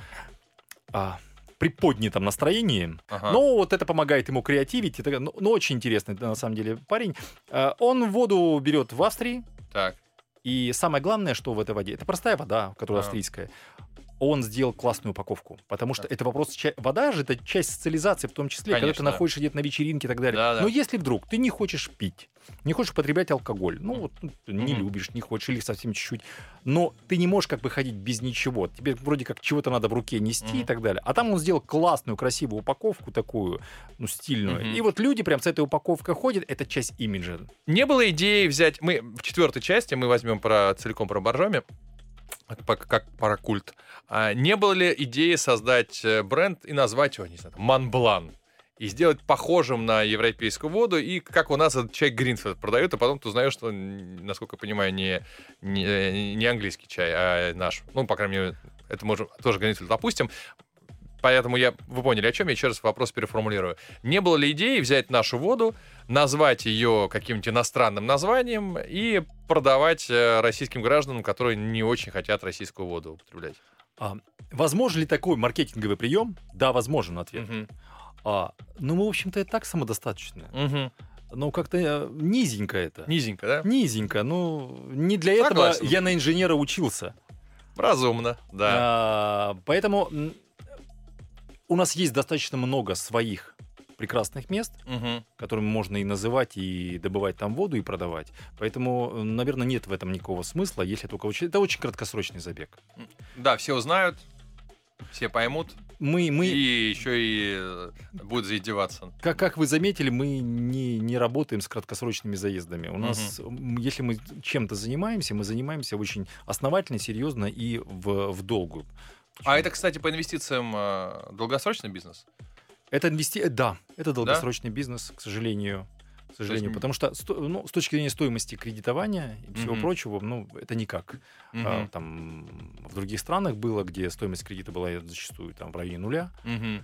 а, приподнятом настроении. Ага. Но вот это помогает ему креативить. так- Ну, ну, очень интересный на самом деле парень. А, Он воду берет в Австрии, Так. и самое главное, что в этой воде, это простая вода, которая А. австрийская. Он сделал классную упаковку, потому что Так. это вопрос... Вода же это часть социализации в том числе, когда ты Конечно, да. находишься где-то на вечеринке и так далее. Да, да. Но если вдруг ты не хочешь пить, не хочешь употреблять алкоголь, ну вот ну, не Мгм. любишь, не хочешь или совсем чуть-чуть, но ты не можешь как бы ходить без ничего. Тебе вроде как чего-то надо в руке нести и Мгм. так далее. А там он сделал классную, красивую упаковку такую, ну, стильную. Мгм. И вот люди прям с этой упаковкой ходят, это часть имиджа. Не было идеи взять... Мы в четвертой части мы возьмем про целиком про Боржоми, как, по- как про культ. А не было ли идеи создать э, бренд и назвать его, не знаю, Монблан? И сделать похожим на европейскую воду, и как у нас этот чай Гринфилд продают, а потом ты узнаешь, что, насколько я понимаю, не, не, э, не английский чай, а наш. Ну, по крайней мере, это можем тоже Гринфилд допустим. Поэтому я, вы поняли, о чем я еще раз вопрос переформулирую. Не было ли идеи взять нашу воду, назвать ее каким-нибудь иностранным названием и продавать э, российским гражданам, которые не очень хотят российскую воду употреблять? А, возможен ли такой маркетинговый прием? Да, возможен ответ. Мгм. А, ну, мы, в общем-то, и так самодостаточны. Мгм. Ну, как-то э, низенько это. Низенько, да? Низенько. Ну, не для этого Согласен. я на инженера учился. Разумно, да. А, поэтому у нас есть достаточно много своих прекрасных мест, Мгм. которыми можно и называть, и добывать там воду, и продавать. Поэтому, наверное, нет в этом никакого смысла, если только очень... Это очень краткосрочный забег. Да, все узнают, все поймут, Мы, мы и еще и э, будут заиздеваться. как, как вы заметили, мы не, не работаем с краткосрочными заездами. У нас, м, если мы чем-то занимаемся, мы занимаемся очень основательно, серьезно и в, в долгую. А это, кстати, по инвестициям э, долгосрочный бизнес? Это инвести... Да, это долгосрочный бизнес, к сожалению. К сожалению, м- потому что ну, с точки зрения стоимости кредитования и всего Мгм. прочего, ну, это никак. А, Мгм. там в других странах было, где стоимость кредита была зачастую там в районе нуля, Мгм.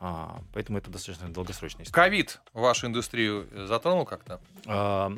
а, поэтому это достаточно долгосрочная история. Ковид вашу индустрию затронул как-то? А,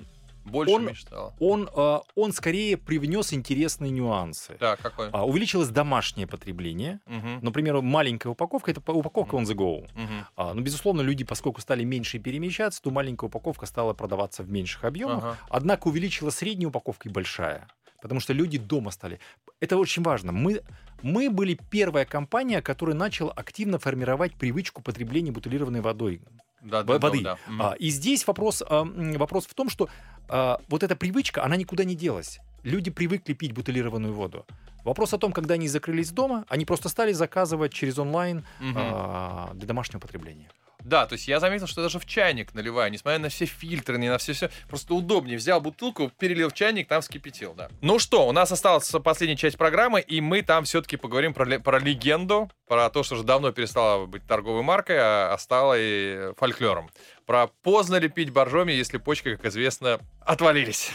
Больше Он- мечтал. Он, э, он скорее привнес интересные нюансы. Так, какой? А, увеличилось домашнее потребление. Мгм, Например, маленькая упаковка это упаковка on the go. мгм. А, ну, безусловно, люди, поскольку стали меньше перемещаться, то маленькая упаковка стала продаваться в меньших объемах. Ага. Однако увеличилась средняя упаковка и большая. Потому что люди дома стали. Это очень важно. Мы, мы были первая компания, которая начала активно формировать привычку потребления бутилированной водой. Да, да, да, воды. да. Мгм. А, и здесь вопрос, вопрос в том, что а, вот эта привычка, она никуда не делась. Люди привыкли пить бутилированную воду. Вопрос о том, когда они закрылись дома, они просто стали заказывать через онлайн а, для домашнего потребления. Да, то есть я заметил, что даже в чайник наливаю, несмотря на все фильтры, не на все все, просто удобнее. Взял бутылку, перелил в чайник, там вскипятил, да. Ну что, у нас осталась последняя часть программы, и мы там все-таки поговорим про, про легенду, про то, что уже давно перестала быть торговой маркой, а, а стала и фольклором. Про поздно ли пить боржоми, если почки, как известно, отвалились.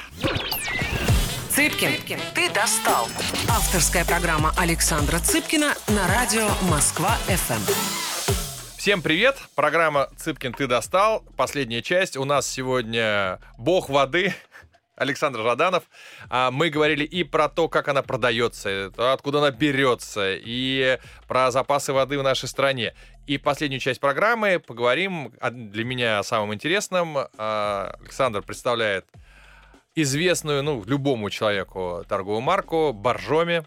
Цыпкин, ты достал. Авторская программа Александра Цыпкина на радио Москва-ФМ. Всем привет! Программа «Цыпкин, ты достал». Последняя часть. У нас сегодня бог воды [laughs] Александр Жаданов. А, Мы говорили и про то, как она продается, откуда она берется, и про запасы воды в нашей стране. И последнюю часть программы поговорим для меня о самом интересном. А, Александр представляет известную, ну, любому человеку торговую марку Боржоми.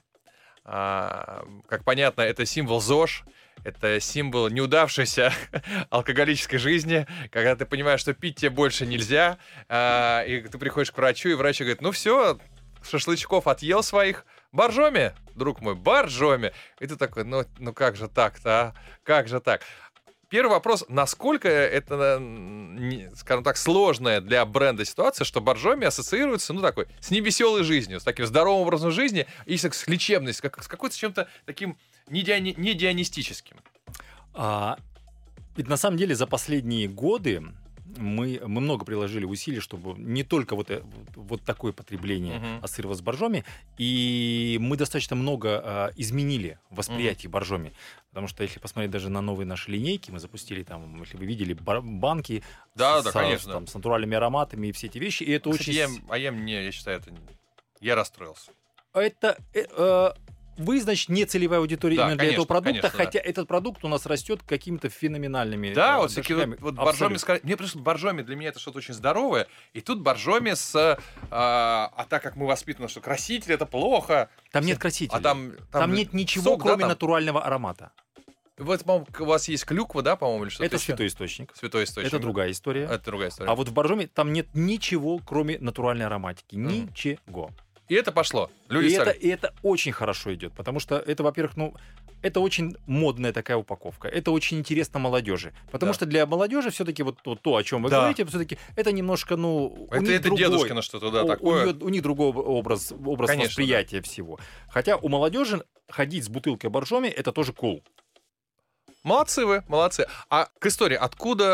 А, Как понятно, это символ ЗОЖ. Это символ неудавшейся [laughs] алкоголической жизни, когда ты понимаешь, что пить тебе больше нельзя, а, и ты приходишь к врачу, и врач говорит, ну все, шашлычков отъел своих, боржоми, друг мой, боржоми. И ты такой, ну, ну как же так-то, а? Как же так? Первый вопрос, насколько это, не- скажем так, сложная для бренда ситуация, что боржоми ассоциируется, ну, такой, с невеселой жизнью, с таким здоровым образом жизни и с лечебностью, как, с какой-то чем-то таким не, диони- не дионистическим. А, ведь на самом деле за последние годы мы, мы много приложили усилий, чтобы не только вот, э- вот такое потребление Мгм. ассоциировалось с боржоми, и мы достаточно много а, изменили восприятие боржоми. Потому что если посмотреть даже на новые наши линейки, мы запустили там, если вы видели, банки Да, с, да, конечно. там, с натуральными ароматами и все эти вещи, и это Кстати, очень... я, а я мне, я считаю, это... Я расстроился. Это... э, э, вы, значит, не целевая аудитория Да, именно для этого конечно, продукта, конечно, да. хотя этот продукт у нас растет какими-то феноменальными Да, э, вот всякие вот, вот боржоми... Абсолютно. ска- Мне просто боржоми для меня это что-то очень здоровое. И тут боржоми с... а, а так как мы воспитаны, что краситель это плохо. Там нет красителей. А там... Там, нет ничего, сок, да, кроме там? натурального аромата. Вот, по-моему, у вас есть клюква, да, по-моему, или что-то это еще? святой источник. Святой источник. Это другая история. Это другая история. А вот в боржоме там нет ничего, кроме натуральной ароматики. Мгм. Ничего. И это пошло. Люди и, это, стали- и это очень хорошо идет, потому что это, во-первых, ну, это очень модная такая упаковка. Это очень интересно молодежи. Потому Да. что для молодежи все-таки вот то, то, о чем вы Да. говорите, все-таки это немножко, ну, у Это, них это другой- дедушкино что-то, да, у- у, такое. неё- у них другой образ, образ Конечно, восприятия всего. Хотя у молодежи ходить с бутылкой боржоми это тоже cool. Молодцы вы, молодцы. А к истории, откуда,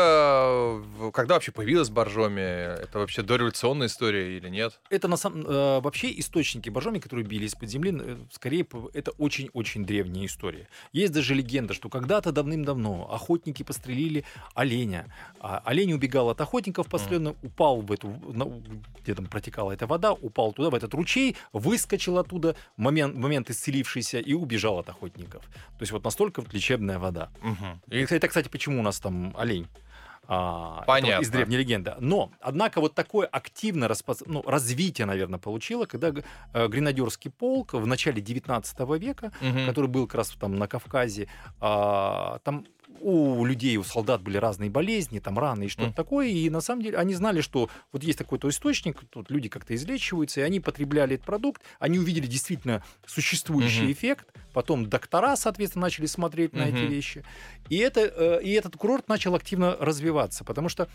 в- когда вообще появилась Боржоми? Это вообще дореволюционная история или нет? Это на самом э, вообще источники боржоми, которые били из-под земли, э, скорее это очень-очень древняя история. Есть даже легенда, что когда-то давным-давно охотники пострелили оленя. А олень убегал от охотников постоянно, упал в эту, где там протекала эта вода, упал туда, в этот ручей, выскочил оттуда, момент, момент исцелившийся и убежал от охотников. То есть вот настолько вот лечебная вода. И И это, кстати, почему у нас там олень. А, Понятно. из древней легенды. Но, однако, вот такое активное распоз- ну, развитие, наверное, получило, когда э, гренадерский полк в начале 19 века, Мгм. который был как раз там на Кавказе, а, там у людей, у солдат были разные болезни, там раны и что-то Мгм. такое, и на самом деле они знали, что вот есть такой-то источник, тут люди как-то излечиваются, и они потребляли этот продукт, они увидели действительно существующий Мгм. эффект, потом доктора, соответственно, начали смотреть на эти вещи, и, это, э, и этот курорт начал активно развиваться, потому что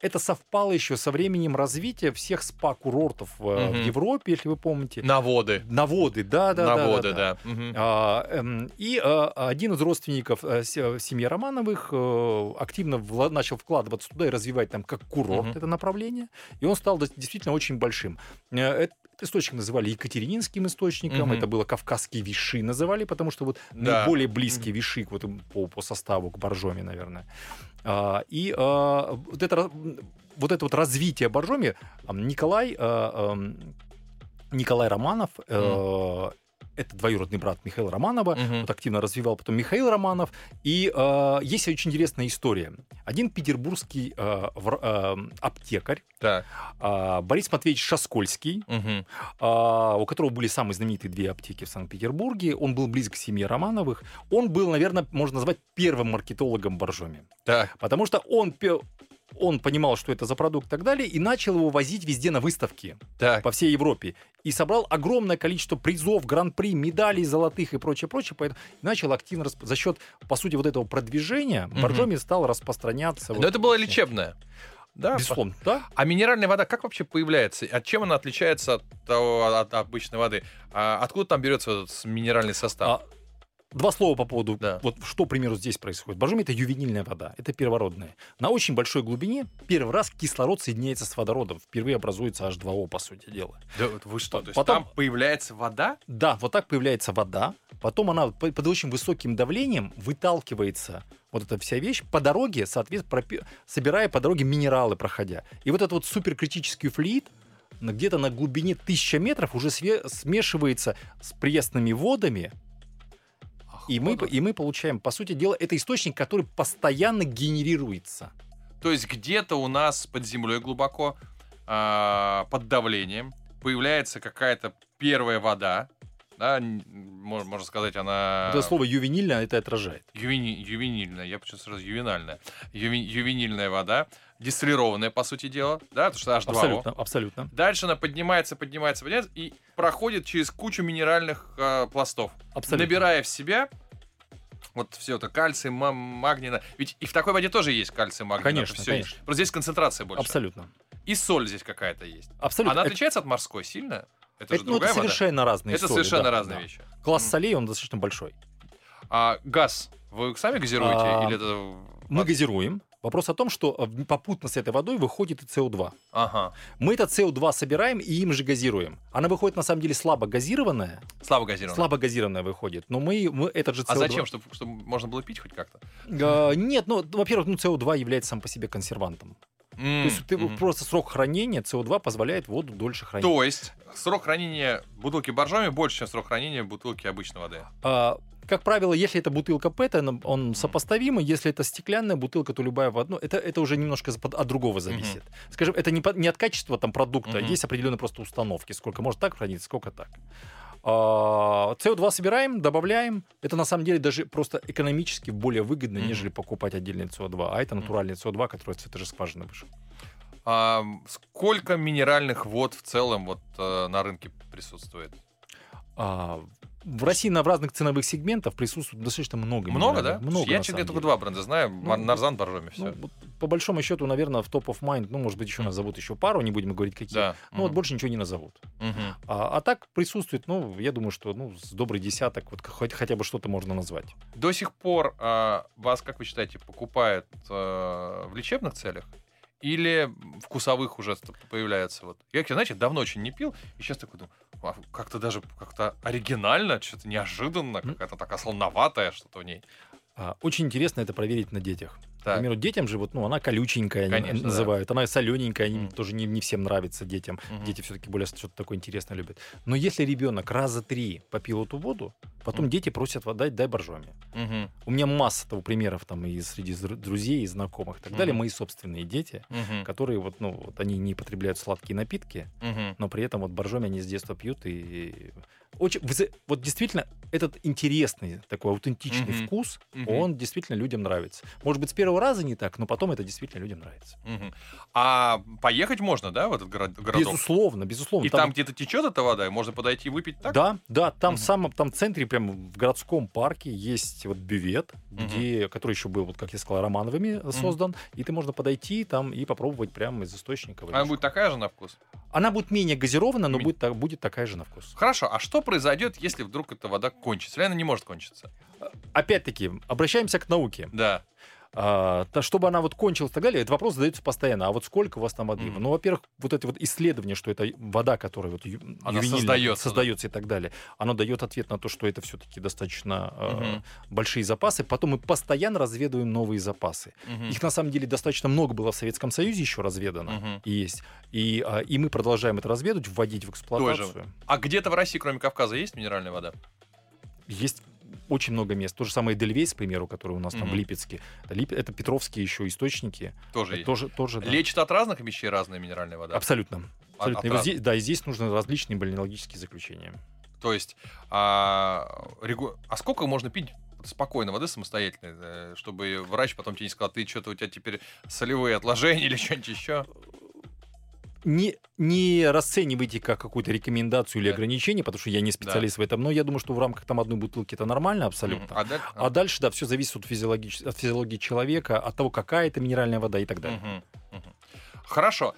это совпало еще со временем развития всех спа-курортов э, в. Европе, если вы помните. Наводы. Наводы, да, да, да, да, Наводы, да. да. Мгм. А, эм, И а, один из родственников се- семьи Романовых э, активно вла- начал вкладываться туда и развивать там как курорт Мгм. это направление. И он стал действительно очень большим. Э, Этот источник называли Екатерининским источником, Мгм. это было Кавказские виши называли, потому что вот Да. наиболее близкий виши вот по, по составу, к боржоме, наверное. А, И а, вот это вот это вот развитие Боржоми, ам, Николай, э, эм, Николай Романов, э, это двоюродный брат Михаила Романова, Мгм. вот активно развивал потом Михаил Романов. И э, есть очень интересная история. Один петербургский э, вр- э, аптекарь Так. э, Борис Матвеевич Шаскольский, Мгм. а, у которого были самые знаменитые две аптеки в Санкт-Петербурге. Он был близок к семье Романовых. Он был, наверное, можно назвать первым маркетологом Боржоми. Так. Потому что он, он понимал, что это за продукт и так далее, и начал его возить везде на выставки Так. по всей Европе. И собрал огромное количество призов, гран-при, медалей золотых и прочее, прочее. Поэтому начал активно расп- за счет, по сути, вот этого продвижения Мгм. Боржоми стал распространяться. Но вот это было лечебное. Да, Безусловно, да. А минеральная вода как вообще появляется? От чем она отличается от, того, от обычной воды? А откуда там берется этот минеральный состав? А, Два слова по поводу, Да. вот что, к примеру, здесь происходит. Боржоми — это ювенильная вода, это первородная. На очень большой глубине первый раз кислород соединяется с водородом. Впервые образуется H2O, по сути дела. Да вот вы что? То есть потом- там появляется вода? Да, вот так появляется вода, потом она по- под очень высоким давлением выталкивается вот эта вся вещь по дороге, соответственно, пропи- собирая по дороге минералы, проходя. И вот этот вот суперкритический флюид где-то на глубине 1000 метров уже смешивается с пресными водами, и мы, и мы получаем, по сути дела, это источник, который постоянно генерируется. То есть где-то у нас под землей глубоко, а, под давлением, появляется какая-то первая вода, да, можно сказать, она... Это слово ювенильно это отражает. Ювени- ювенильная, я почему сразу ювенальная. Ювен- ювенильная вода, дистиллированная, по сути дела, да, потому что H2O. Абсолютно, абсолютно. Дальше она поднимается, поднимается, поднимается и проходит через кучу минеральных э, пластов, абсолютно. набирая в себя вот все это кальций, ма- магний. на- Ведь и в такой воде тоже есть кальций, магний. Конечно, есть. конечно. Просто здесь концентрация больше. Абсолютно. И соль здесь какая-то есть. Абсолютно. Она отличается от морской сильно? Это, же это, ну, это другая вода. совершенно разные Это соли, совершенно да, разные да. вещи. Класс М. солей, он достаточно большой. А газ вы сами газируете А, или это? Мы газируем. Вопрос о том, что э, попутно с этой водой выходит и СО2. Ага. Мы это СО2 собираем и им же газируем. Она выходит на самом деле слабо газированная, Слабо газированная. слабо газированная выходит, но мы, мы этот же СО2... А зачем? Чтобы, чтобы можно было пить хоть как-то? Э, нет, ну, во-первых, ну, СО2 является сам по себе консервантом. То есть ты Мгм. просто срок хранения СО2 позволяет воду дольше хранить. То есть срок хранения бутылки боржоми больше, чем срок хранения бутылки обычной воды. А, как правило, если это бутылка ПЭТ, он- он сопоставимый. Если это стеклянная бутылка, то любая вода. Ну, это, это уже немножко от, другого зависит. Скажем, это не, не от качества там, продукта, Мгм. есть определенные просто установки. Сколько может так храниться, сколько так. А, СО2 собираем, добавляем. Это на самом деле даже просто экономически более выгодно, Мгм. нежели покупать отдельный СО2. А это натуральный СО2, который этой же скважины вышел. А сколько минеральных вод в целом вот э, на рынке присутствует? А, в России на в разных ценовых сегментах присутствует достаточно много. Много, да? Много, Я, говоря, только два бренда знаю. Ну, Нарзан, боржоми, все. Ну, вот по большому счету, наверное, в топ of mind, ну, может быть, еще назовут еще пару, не будем говорить какие. да. Ну, вот Мгм. больше ничего не назовут. Мгм. А, а так присутствует, ну, я думаю, что ну, с добрый десяток, вот хоть, хотя бы что-то можно назвать. До сих пор а, вас, как вы считаете, покупают э, в лечебных целях? Или вкусовых уже появляется? Вот. Я, знаете, давно очень не пил, и сейчас такой думаю, «А, как-то даже как-то оригинально, что-то неожиданно, какая-то такая солоноватая что-то в ней. А, очень интересно это проверить на детях. Так. примеру, детям же, вот, ну, она колюченькая, Конечно, да. называют. Она солененькая, Мгм. тоже не, не всем нравится детям. Мгм. Дети все-таки более что-то такое интересное любят. Но если ребенок раза три попил эту воду, потом Мгм. дети просят вода, дай боржоми. Мгм. У меня масса того примеров там и среди друзей, и знакомых и так далее. Мгм. Мои собственные дети, Мгм. которые вот, ну, вот они не потребляют сладкие напитки, Мгм. но при этом вот боржоми они с детства пьют и очень вот действительно этот интересный такой аутентичный Мгм. вкус, Мгм. он действительно людям нравится. Может быть с первого раза не так, но потом это действительно людям нравится. Мгм. А поехать можно, да, в этот город, городок? Безусловно, безусловно. И там, где-то течет эта вода, и можно подойти и выпить так? Да, да, там Мгм. в самом там в центре, прямо в городском парке есть вот бювет, Мгм. где, который еще был, вот как я сказал, Романовыми э, создан, и ты можно подойти там и попробовать прямо из источника. Она будет такая же на вкус? Она будет менее газирована, но Ми- будет, будет такая же на вкус. Хорошо, а что произойдет, если вдруг эта вода кончится? Или она не может кончиться? Опять-таки, обращаемся к науке. Да. А, то, чтобы она вот кончилась и так далее, этот вопрос задается постоянно. А вот сколько у вас там воды? Мгм. Ну, во-первых, вот это вот исследование, что это вода, которая вот ю- Она ювенильная, создается, да. создается и так далее, оно дает ответ на то, что это все-таки достаточно э, Мгм. большие запасы. Потом мы постоянно разведываем новые запасы. Мгм. Их на самом деле достаточно много было в Советском Союзе еще разведано. Мгм. И есть. И, а, и мы продолжаем это разведывать, вводить в эксплуатацию. А где-то в России, кроме Кавказа, есть минеральная вода? Есть очень много мест. То же самое Эдельвейс, к примеру, который у нас там Мгм. в Липецке. Это, Лип- это Петровские еще источники. Тоже Это есть. тоже, тоже, да. Лечит от разных вещей разная минеральная вода? Абсолютно. Абсолютно. от И вот здесь- да, и здесь нужны различные бальнеологические заключения. То есть, а, регу- а сколько можно пить спокойно воды самостоятельно, э, чтобы врач потом тебе не сказал, ты что-то у тебя теперь солевые отложения или [laughs] что-нибудь еще? Не, не расценивайте как какую-то рекомендацию или Да. ограничение, потому что я не специалист в этом, но я думаю, что в рамках там одной бутылки это нормально абсолютно. А, даль- А дальше, да, все зависит от, физиологич- от физиологии человека, от того, какая это минеральная вода и так далее. Мгм. Хорошо.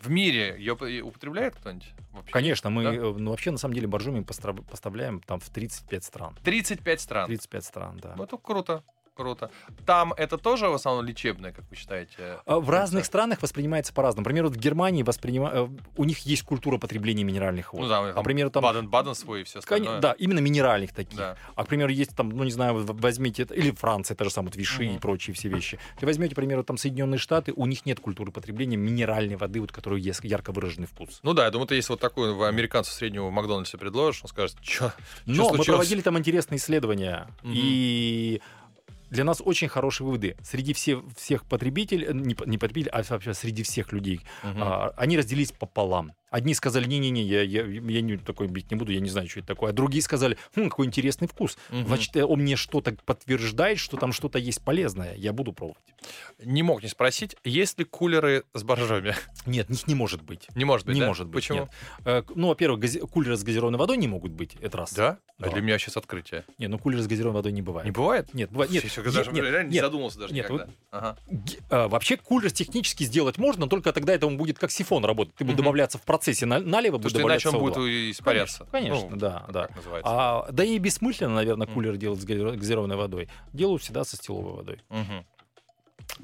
В мире ее употребляет кто-нибудь? вообще? Конечно, мы Да? э, ну, вообще на самом деле боржоми поставляем там в 35 стран. 35 стран. 35 стран, да. Ну, это круто. Круто. Там это тоже в основном лечебное, как вы считаете? А В разных странах воспринимается по-разному. Например, вот в Германии воспринима... э, у них есть культура потребления минеральных вод. Ну да, а, примеру, там... Баден-Баден свой и все остальное. Да, именно минеральных таких. Да. А, к примеру, есть там, ну, не знаю, возьмите, это- или Франция, это же самое, вот Виши Мгм. и прочие все вещи. Если возьмете, к примеру, там Соединенные Штаты, у них нет культуры потребления минеральной воды, вот, которую есть ярко выраженный вкус. Ну да, я думаю, ты если вот такой в американцу среднего в Макдональдсе предложишь, он скажет, что Но мы проводили там интересные исследования, Мгм. и для нас очень хорошие выводы. Среди все, всех потребителей, э, не, не потребителей, а вообще среди всех людей, а, они разделились пополам. Одни сказали, не-не-не, я, я, я не, такой бить не буду, я не знаю, что это такое. А другие сказали, хм, какой интересный вкус. Значит, э, он мне что-то подтверждает, что там что-то есть полезное. Я буду пробовать. Не мог не спросить, есть ли кулеры с боржоми? Нет, их не может быть. Не может быть, не да? может быть. Почему? нет. Э, Ну, во-первых, гази- кулеры с газированной водой не могут быть. Это раз. Да? Да. А для меня сейчас открытие. Нет, ну кулеры с газированной водой не бывает. Не бывает? Нет, бывает. Нет, Е- даже нет, реально не нет. задумался даже нет, никогда. Ага. Ге- а, Вообще кулер технически сделать можно, но только тогда это он будет как сифон работать. Ты будет Мгм. добавляться в процессе на- налево, Потому что иначе добавляться он угла. будет испаряться. Конечно, конечно, Ну, да, да. А, да и бессмысленно, наверное, кулер делать с газиро- газированной водой. Делают всегда со стиловой водой. Мгм.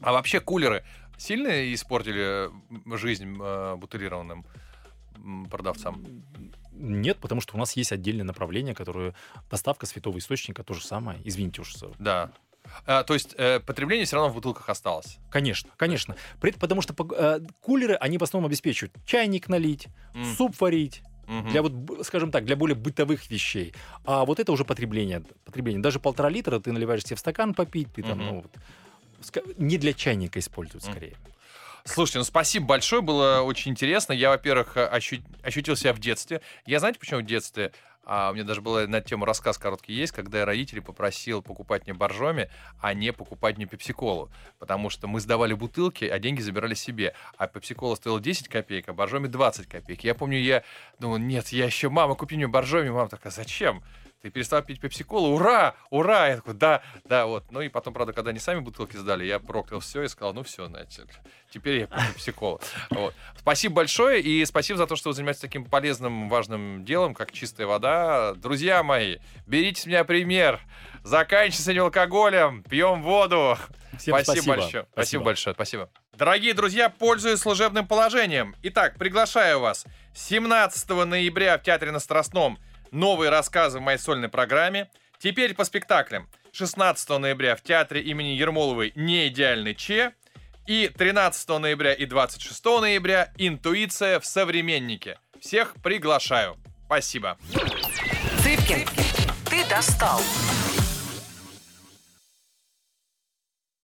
А вообще кулеры сильно испортили жизнь э, бутылированным продавцам? Нет, потому что у нас есть отдельное направление, которое доставка святого источника то же самое. Извините уж. за- Да. А, то есть э, потребление все равно в бутылках осталось. Конечно, конечно. При- потому что э, кулеры, они в основном обеспечивают чайник налить, М. суп варить, для вот, скажем так, для более бытовых вещей. А вот это уже потребление. потребление. Даже полтора литра ты наливаешь себе в стакан попить, ты там, Мгм. ну вот. Не для чайника используют скорее. Слушайте, ну спасибо большое, было очень интересно. Я, во-первых, ощу- ощутил себя в детстве. Я знаете, почему в детстве? А, у меня даже был на тему рассказ короткий есть, когда я родителей попросил покупать мне боржоми, а не покупать мне пепсиколу. Потому что мы сдавали бутылки, а деньги забирали себе. А пепсикола стоила 10 копеек, а боржоми 20 копеек. Я помню, я думал, нет, я еще, мама, купи мне боржоми. Мама такая, зачем? Ты перестал пить пепсиколу, ура, ура! Я такой, да, да, вот. Ну и потом, правда, когда они сами бутылки сдали, я проклял все и сказал, ну все, значит, теперь я пью пепсиколу. Вот. Спасибо большое и спасибо за то, что вы занимаетесь таким полезным, важным делом, как чистая вода. Друзья мои, берите с меня пример. Заканчивайте с этим алкоголем, пьем воду. Всем спасибо. большое. Спасибо. большое. Спасибо. Дорогие друзья, пользуясь служебным положением. Итак, приглашаю вас 17 ноября в Театре на Страстном новые рассказы в моей сольной программе. Теперь по спектаклям. 16 ноября в Театре имени Ермоловой «Не идеальный Че». И 13 ноября и 26 ноября «Интуиция в современнике». Всех приглашаю. Спасибо. Цыпкин, ты достал.